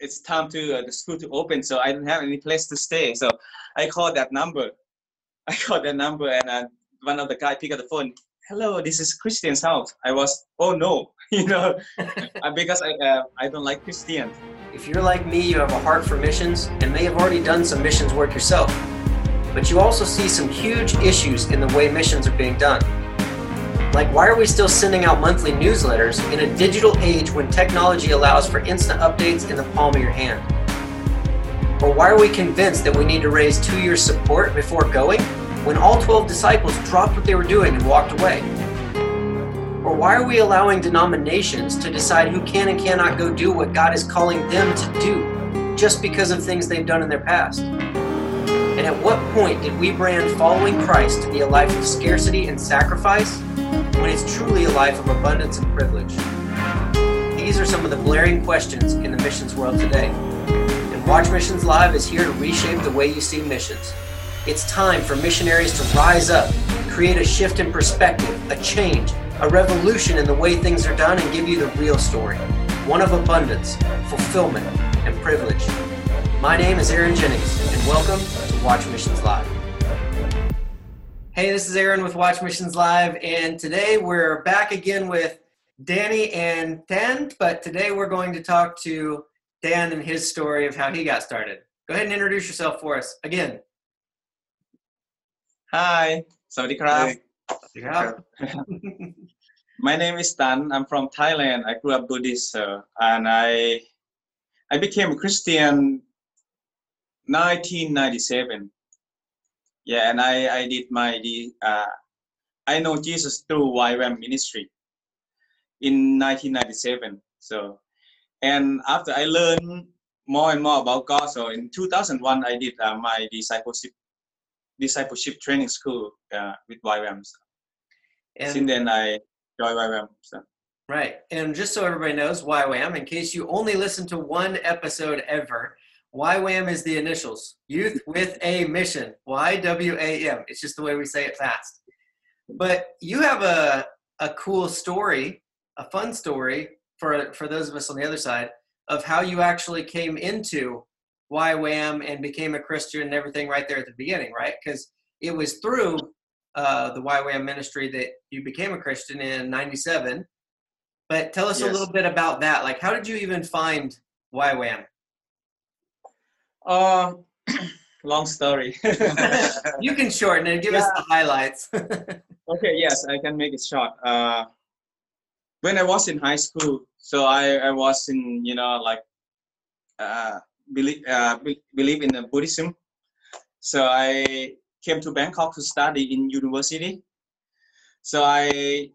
it's time to uh, the school to open, so I don't have any place to stay. So I called that number. I called that number, and uh, one of the guy picked up the phone. Hello, this is Christian's house. I was, oh no, you know, uh, because I uh, I don't like Christian. If you're like me, you have a heart for missions and may have already done some missions work yourself. But you also see some huge issues in the way missions are being done. Like, why are we still sending out monthly newsletters in a digital age when technology allows for instant updates in the palm of your hand? Or why are we convinced that we need to raise two years' support before going when all 12 disciples dropped what they were doing and walked away? Or why are we allowing denominations to decide who can and cannot go do what God is calling them to do just because of things they've done in their past? And at what point did we brand following Christ to be a life of scarcity and sacrifice when it's truly a life of abundance and privilege? These are some of the blaring questions in the missions world today. And Watch Missions Live is here to reshape the way you see missions. It's time for missionaries to rise up, create a shift in perspective, a change, a revolution in the way things are done, and give you the real story one of abundance, fulfillment, and privilege. My name is Aaron Jennings, and welcome to Watch Missions Live. Hey, this is Aaron with Watch Missions Live, and today we're back again with Danny and Dan, but today we're going to talk to Dan and his story of how he got started. Go ahead and introduce yourself for us again. Hi, Sawasdee krap. My name is Dan. I'm from Thailand. I grew up Buddhist, uh, and I I became a Christian 1997 yeah, and I I did my the uh, I know Jesus through YWAM ministry in 1997. So, and after I learned more and more about God, so in 2001 I did uh, my discipleship discipleship training school uh, with YWAM. So, And since then I joined YWAM. So. Right. And just so everybody knows, YWAM, in case you only listen to one episode ever, YWAM is the initials Youth with a Mission. Y W A M. It's just the way we say it fast. But you have a, a cool story, a fun story for, for those of us on the other side of how you actually came into YWAM and became a Christian and everything right there at the beginning, right? Because it was through uh, the YWAM ministry that you became a Christian in 97. But tell us a little bit about that. Like, how did you even find YWAM? Uh, long story. You can shorten it. Give us the highlights. okay, yes, I can make it short. Uh, when I was in high school, so I, I was in, you know, like, uh, believe, uh, be- believe in the Buddhism. So I came to Bangkok to study in university. So I,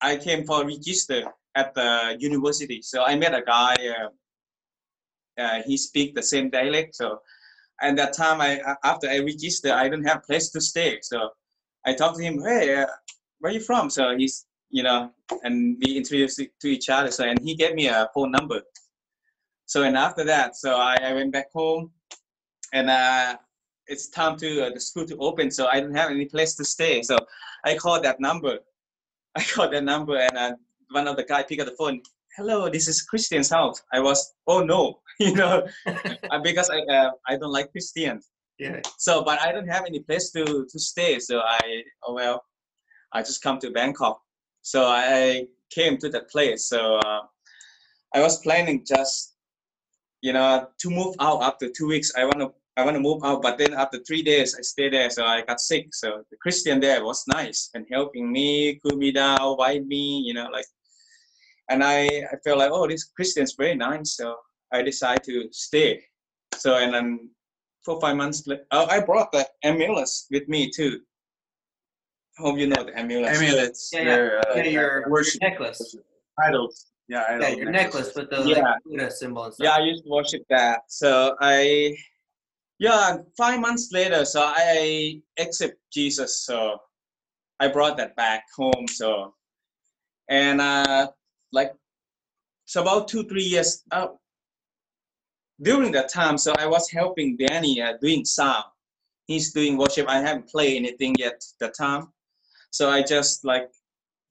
I came for register at the university. So I met a guy, uh, uh, he speak the same dialect. So, and that time I, after I registered, I don't have place to stay. So I talked to him, hey, uh, where you from? So he's, you know, and we introduced to each other. So, and he gave me a phone number. So, and after that, so I, I went back home and uh, it's time to uh, the school to open. So I don't have any place to stay. So I called that number. I called that number and uh, one of the guy picked up the phone. Hello, this is Christian's house. I was, oh no, you know, uh, because I, uh, I don't like Christians. Yeah. so but i don't have any place to to stay. So i oh well i just come to bangkok. So i came to that place. So uh, i was planning just you know to move out after two weeks. I want to i want to move out but then after three days i stayed there. So i got sick. So the christian there was nice and helping me cool me down wipe me you know like and i i felt like oh this christian's very nice. So i decided to stay so and then four five months later, oh, I brought the ambulance with me too. Hope you know the ambulance. Amulets. Yeah, yeah. They're, uh, Yeah, your, your necklace. idols. Yeah, Yeah, your necklace with the Yeah. Buddha symbol and stuff. Yeah, I used to worship that. So I, yeah, five months later, so I accept Jesus. So I brought that back home. So, and uh, like, it's about two three years. Uh, during that time, so I was helping Danny uh, doing sound. He's doing worship. I haven't played anything yet that time, so I just like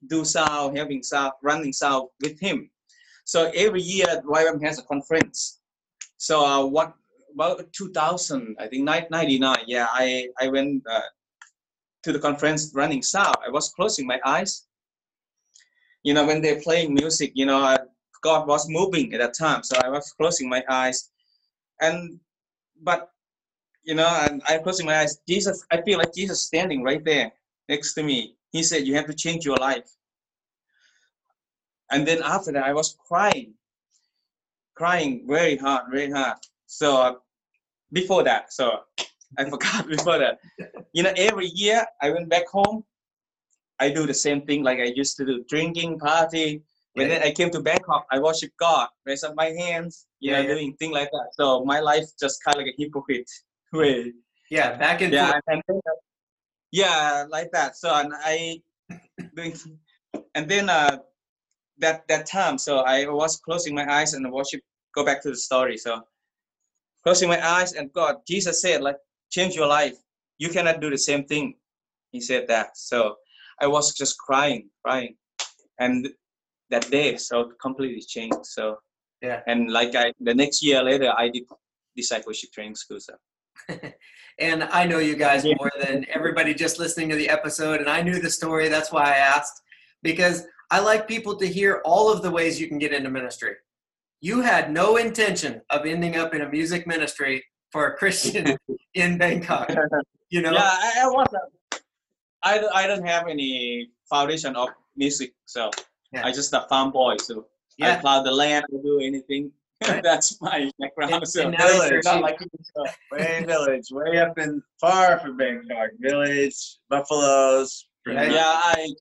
do sound, helping sound, running sound with him. So every year YWAM has a conference. So uh, what about 2000? I think 99. Yeah, I I went uh, to the conference running sound. I was closing my eyes. You know, when they're playing music, you know, God was moving at that time. So I was closing my eyes. And, but, you know, and I closing my eyes. Jesus, I feel like Jesus standing right there next to me. He said, You have to change your life. And then after that, I was crying, crying very hard, very hard. So before that, so I forgot before that. You know, every year I went back home. I do the same thing like I used to do, drinking, party. When Yeah. I came to Bangkok, I worship God, raise up my hands, you Yeah, know, doing things like that. So my life just kind of like a hypocrite way. Yeah, back and Yeah, and then, yeah, like that. So and I doing, and then uh, that that time, so I was closing my eyes and worship. Go back to the story. So closing my eyes and God, Jesus said, like, change your life. You cannot do the same thing. He said that. So I was just crying, crying, and that day, so completely changed. So Yeah. and like I, the next year later, I did discipleship training school. So And I know you guys Yeah. more than everybody just listening to the episode, and I knew the story. That's why I asked, because I like people to hear all of the ways you can get into ministry. You had no intention of ending up in a music ministry for a Christian in Bangkok. You know, yeah, I, I was. I don't- I don't have any foundation of music, so Yeah. I just a farm boy. So I yeah, plow the land, I do anything. Right. That's my background. And- so and now not like you, so. way village, way up in far from Bangkok. Village, buffaloes. Right. yeah, I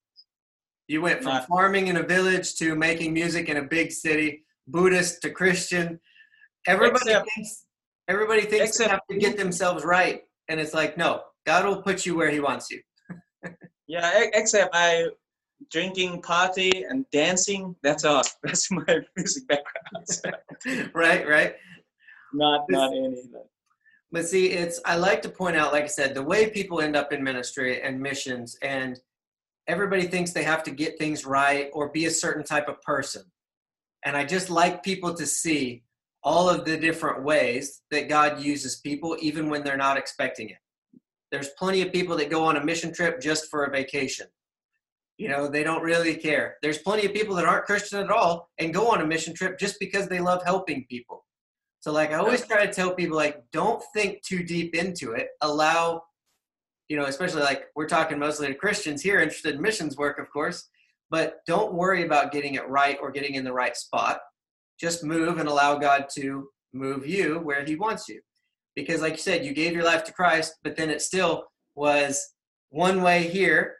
you went from Not- farming in a village to making music in a big city, Buddhist to Christian. Everybody Except- thinks everybody thinks they have to get themselves right, and it's like no, God will put you where He wants you. yeah. Except I drinking, party, and dancing. That's us That's my music background. Right, right. not not any. But see, it's I like to point out, like I said, the way people end up in ministry and missions, and everybody thinks they have to get things right or be a certain type of person. And I just like people to see all of the different ways that God uses people, even when they're not expecting it. There's plenty of people that go on a mission trip just for a vacation. You know, they don't really care. There's plenty of people that aren't Christian at all and go on a mission trip just because they love helping people. So like I always try to tell people like don't think too deep into it. Allow you know, especially like we're talking mostly to Christians here interested in missions work of course, but don't worry about getting it right or getting in the right spot. Just move and allow God to move you where he wants you. Because like you said, you gave your life to Christ, but then it still was one way here,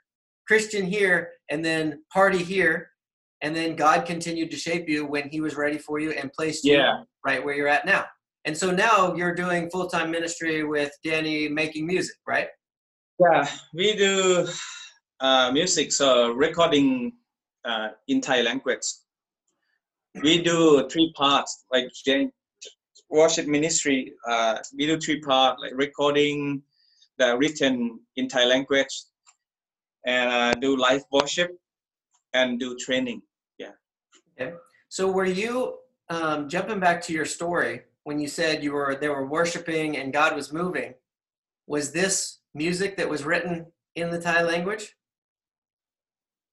Christian here, and then party here, and then God continued to shape you when he was ready for you and placed you right where you're at now. And so now you're doing full time ministry with Danny making music, right? Yeah, we do uh, music, so recording uh, in Thai language. We do three parts, like Jan- worship ministry. Uh, we do three parts, like recording the written in Thai language, and uh, do life worship, and do training. Yeah. Okay. So were you um, jumping back to your story when you said you were they were worshiping and God was moving? Was this music that was written in the Thai language,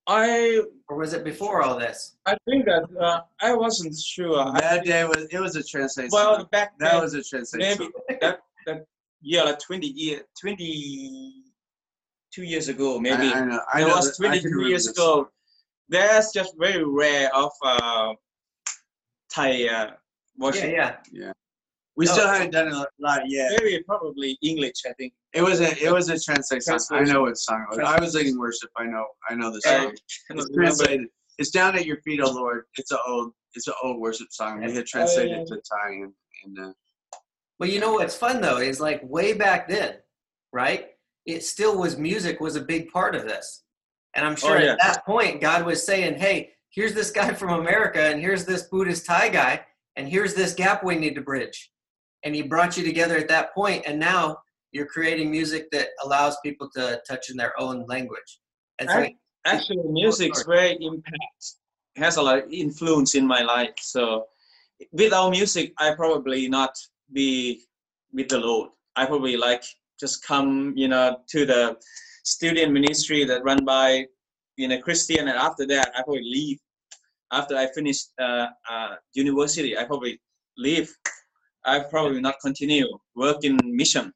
I or was it before all this? I think that uh, I wasn't sure. That day was it was a translation. well, back that was a translation. maybe that that yeah, like twenty year, twenty two years ago, maybe. I, I know. I it know was that- 22 years this. ago. That's just very rare of uh, Thai uh, worship. Yeah, yeah. We No. still haven't done it a lot yet. Very probably English, I think. It was a it was a translation. I know what song it was. I was leading worship. I know I know the song. It's translated. It's down at your feet, O Lord. It's an old it's an old worship song. We had translated to Thai and, and uh, Well, you know what's fun though is like way back then, right? It still was music was a big part of this. And I'm oh, sure Oh, at that point God was saying, "Hey, here's this guy from America and here's this Buddhist Thai guy and here's this gap we need to bridge." And he brought you together at that point and now you're creating music that allows people to touch in their own language. And so Actually, oh, music is very impact has a lot of influence in my life. So without music, I probably not be with the Lord. I probably like just come, you know, to the student ministry that run by, you know, Christian, and after that, I probably leave. After I finish uh, uh, university, I probably leave. I probably not continue work in mission.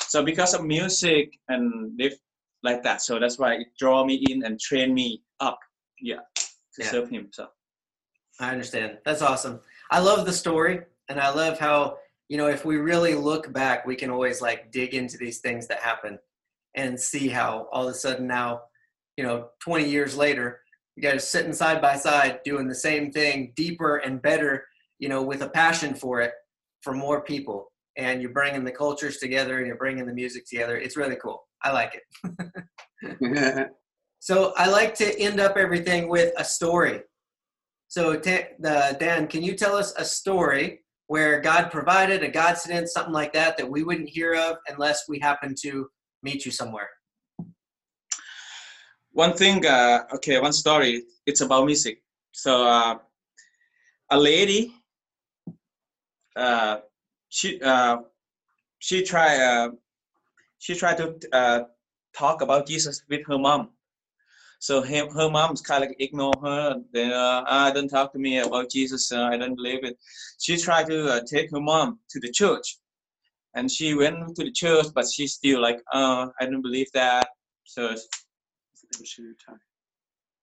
So because of music and live like that, so that's why it draw me in and train me up. Yeah, to Yeah. serve Him. So. I understand. That's awesome. I love the story, and I love how you know if we really look back, we can always like dig into these things that happen and see how all of a sudden now, you know, 20 years later, you guys sitting side by side doing the same thing, deeper and better, you know, with a passion for it for more people, and you're bringing the cultures together and you're bringing the music together. It's really cool. I like it. So I like to end up everything with a story. So uh, Dan, can you tell us a story where God provided a God sent something like that that we wouldn't hear of unless we happen to meet you somewhere? one thing uh, okay one story it's about music so uh, a lady uh, she uh, she tried uh, she tried to uh, talk about jesus with her mom so her, her mom's kind of like ignore her then uh, ah, don't talk to me about jesus uh, i don't believe it she tried to uh, take her mom to the church and she went to the church but she still like uh, i don't believe that so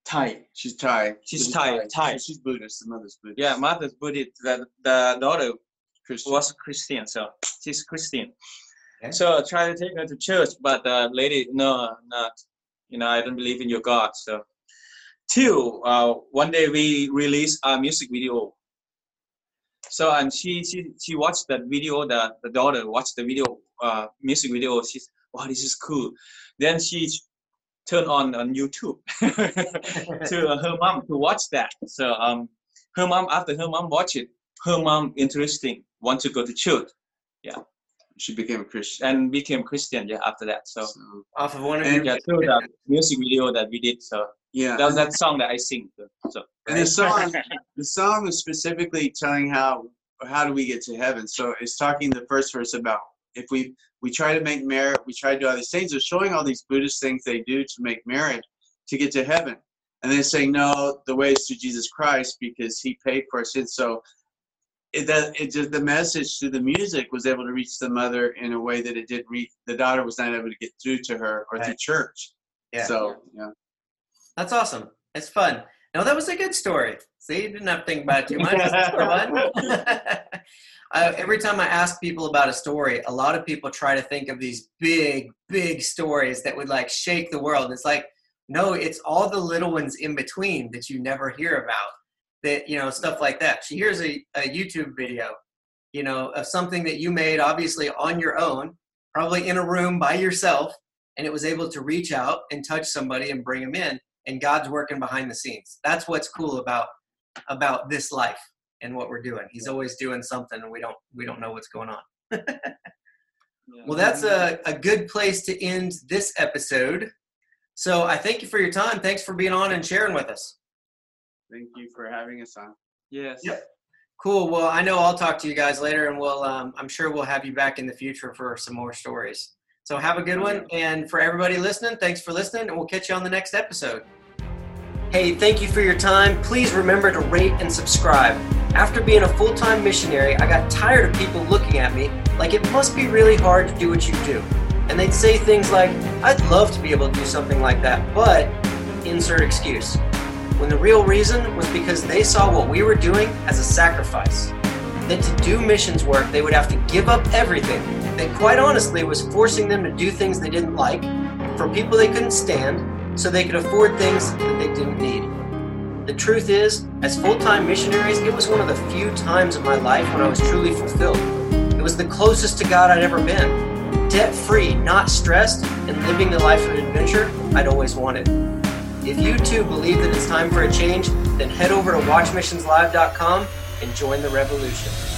Thai. She's Thai. She's Thai, Thai. She's Buddhist. The mother's Buddhist. Yeah, mother's Buddhist. The, the daughter Christian. was Christian, so she's Christian. Okay. So I try to take her to church, but the lady, no, not. You know, I don't believe in your God. So, till uh, one day we released a music video. So and she she she watched that video. The the daughter watched the video, uh, music video. She's wow, this is cool. Then she turned on on YouTube to uh, her mom to watch that. So um, her mom after her mom watch it, her mom interesting want to go to church She became a Christian. and became Christian. Yeah, after that. So So, Off of one of your yeah, through the music video that we did. So yeah. that was that song that I sing. So And the song, the song is specifically telling how how do we get to heaven. So it's talking the first verse about if we we try to make merit, we try to do all these things. It's showing all these Buddhist things they do to make merit to get to heaven, and then saying no, the way is through Jesus Christ because He paid for our sins. So it that it just the message through the music was able to reach the mother in a way that it did reach the daughter was not able to get through to her or through Right. church. Yeah. So yeah. That's awesome. It's fun. No, that was a good story. See, you didn't have to think about it too much. Uh, every time I ask people about a story, a lot of people try to think of these big, big stories that would like shake the world. It's like, no, it's all the little ones in between that you never hear about. That you know, stuff like that. She hears a, a YouTube video, you know, of something that you made, obviously on your own, probably in a room by yourself, and it was able to reach out and touch somebody and bring them in and God's working behind the scenes. That's what's cool about about this life and what we're doing. He's always doing something and we don't we don't know what's going on. Well, that's a, a good place to end this episode. So I thank you for your time. Thanks for being on and sharing with us. Thank you for having us on. yes. Yep. Cool. Well, I know I'll talk to you guys later, and we'll um, I'm sure we'll have you back in the future for some more stories. So have a good one, and for everybody listening, thanks for listening, and we'll catch you on the next episode. Hey, thank you for your time. Please remember to rate and subscribe. After being a full time missionary, I got tired of people looking at me like it must be really hard to do what you do. And they'd say things like, I'd love to be able to do something like that, but insert excuse. When the real reason was because they saw what we were doing as a sacrifice. That to do missions work, they would have to give up everything. That quite honestly was forcing them to do things they didn't like, for people they couldn't stand, so they could afford things that they didn't need. The truth is, as full time missionaries, it was one of the few times in my life when I was truly fulfilled. It was the closest to God I'd ever been. Debt free, not stressed, and living the life of an adventure I'd always wanted. If you too believe that it's time for a change, then head over to watchmissionslive.com and join the revolution.